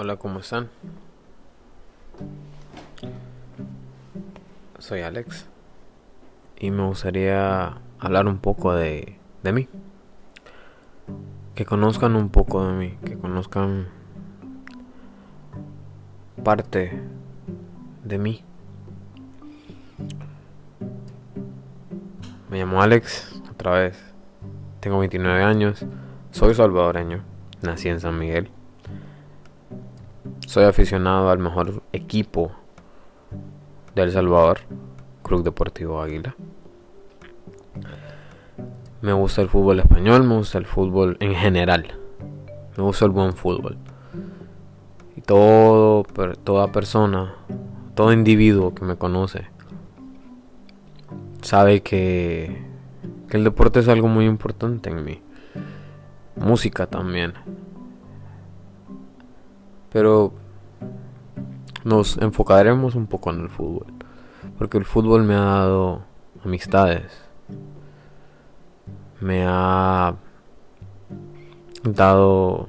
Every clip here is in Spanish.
Hola, ¿cómo están? Soy Alex y me gustaría hablar un poco de, de mí. Que conozcan un poco de mí, que conozcan parte de mí. Me llamo Alex, otra vez. Tengo 29 años, soy salvadoreño, nací en San Miguel. Soy aficionado al mejor equipo de El Salvador, Club Deportivo Águila. Me gusta el fútbol español, me gusta el fútbol en general. Me gusta el buen fútbol. Y todo, toda persona, todo individuo que me conoce, sabe que, que el deporte es algo muy importante en mí. Música también. Pero nos enfocaremos un poco en el fútbol. Porque el fútbol me ha dado amistades. Me ha dado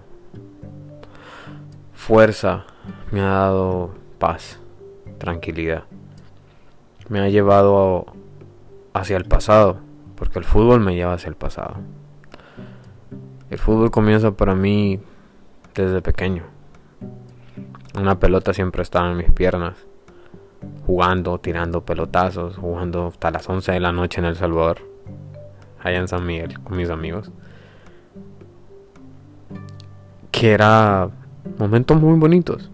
fuerza. Me ha dado paz, tranquilidad. Me ha llevado hacia el pasado. Porque el fútbol me lleva hacia el pasado. El fútbol comienza para mí desde pequeño. Una pelota siempre estaba en mis piernas. Jugando, tirando pelotazos, jugando hasta las 11 de la noche en El Salvador. Allá en San Miguel con mis amigos. Que era momentos muy bonitos.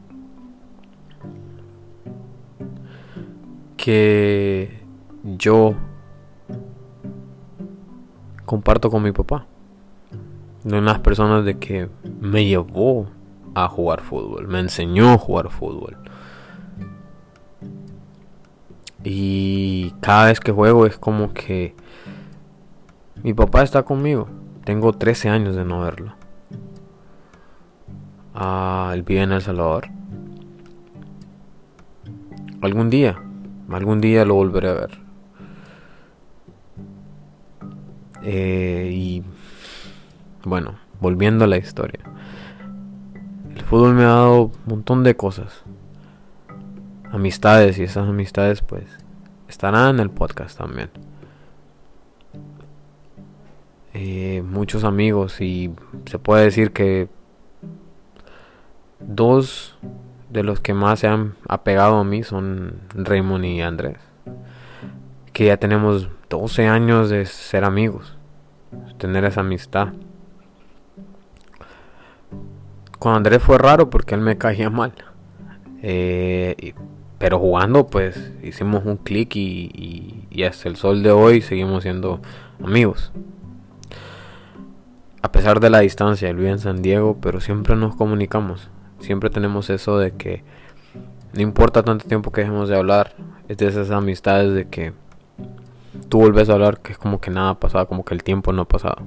Que yo comparto con mi papá. De unas personas de que me llevó a jugar fútbol, me enseñó a jugar fútbol. Y cada vez que juego es como que mi papá está conmigo. Tengo 13 años de no verlo. Ah, él vive en El Salvador. Algún día, algún día lo volveré a ver. Eh, y bueno, volviendo a la historia fútbol me ha dado un montón de cosas. Amistades y esas amistades pues estarán en el podcast también. Eh, muchos amigos y se puede decir que dos de los que más se han apegado a mí son Raymond y Andrés. Que ya tenemos 12 años de ser amigos, tener esa amistad. Con Andrés fue raro porque él me caía mal. Eh, pero jugando, pues hicimos un clic y, hasta el sol de hoy seguimos siendo amigos. A pesar de la distancia, él vive en San Diego, pero siempre nos comunicamos. Siempre tenemos eso de que no importa tanto tiempo que dejemos de hablar, es de esas amistades de que tú vuelves a hablar que es como que nada pasaba, como que el tiempo no ha pasado.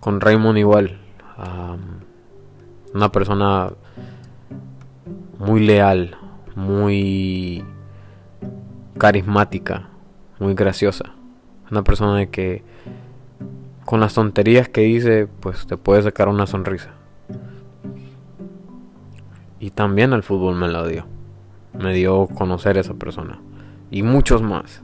Con Raymond igual. Una persona muy leal, muy carismática, muy graciosa. Una persona de que con las tonterías que dice, pues te puede sacar una sonrisa. Y también el fútbol me lo dio. Me dio conocer a esa persona. Y muchos más.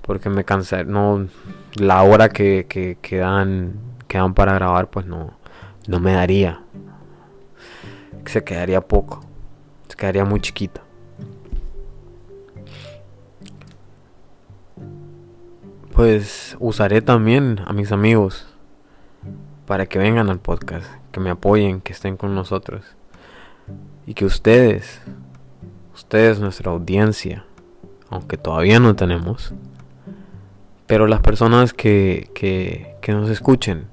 Porque me cansé. No, la hora que, que, que dan, que dan para grabar, pues no, no me daría. Se quedaría poco. Se quedaría muy chiquita. Pues usaré también a mis amigos para que vengan al podcast, que me apoyen, que estén con nosotros. Y que ustedes, ustedes, nuestra audiencia, aunque todavía no tenemos, pero las personas que, que, que nos escuchen,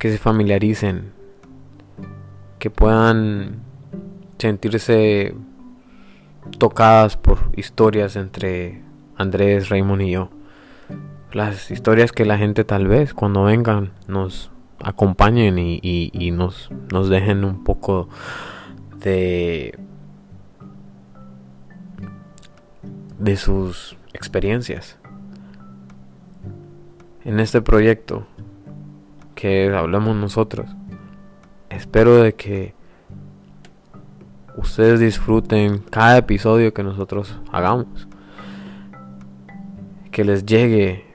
que se familiaricen, que puedan sentirse tocadas por historias entre Andrés, Raymond y yo. Las historias que la gente tal vez cuando vengan nos acompañen y, nos, nos dejen un poco de, de sus experiencias. En este proyecto que hablamos nosotros. Espero de que ustedes disfruten cada episodio que nosotros hagamos. Que les llegue,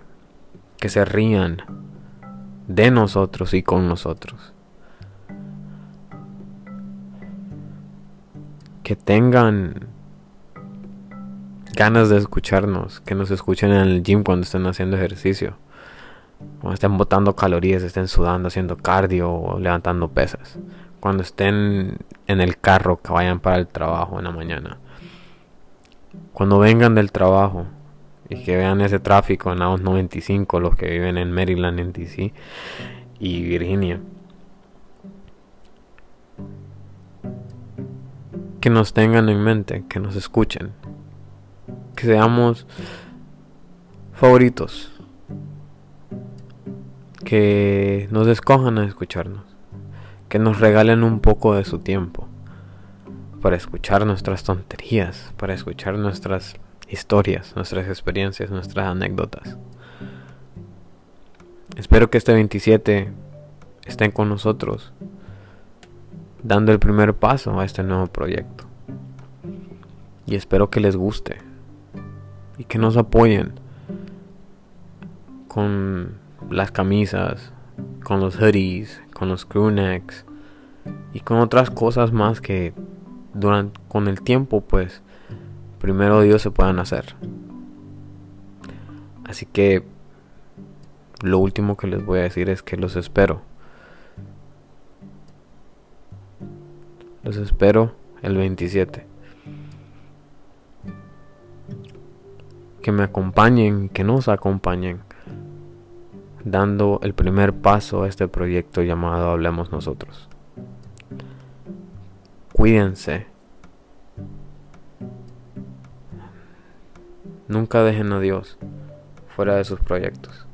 que se rían de nosotros y con nosotros. Que tengan ganas de escucharnos, que nos escuchen en el gym cuando estén haciendo ejercicio, cuando estén botando calorías, estén sudando, haciendo cardio o levantando pesas, cuando estén en el carro que vayan para el trabajo en la mañana, cuando vengan del trabajo y que vean ese tráfico en la 95, los que viven en Maryland, en DC y Virginia. Que nos tengan en mente, que nos escuchen, que seamos favoritos, que nos escojan a escucharnos, que nos regalen un poco de su tiempo para escuchar nuestras tonterías, para escuchar nuestras historias, nuestras experiencias, nuestras anécdotas. Espero que este 27 estén con nosotros, dando el primer paso a este nuevo proyecto. Y espero que les guste y que nos apoyen con las camisas, con los hoodies, con los crewnecks y con otras cosas más que durante con el tiempo pues primero Dios se puedan hacer. Así que lo último que les voy a decir es que los espero. Los espero el 27. que me acompañen, que nos acompañen, dando el primer paso a este proyecto llamado Hablemos Nosotros. Cuídense. Nunca dejen a Dios fuera de sus proyectos.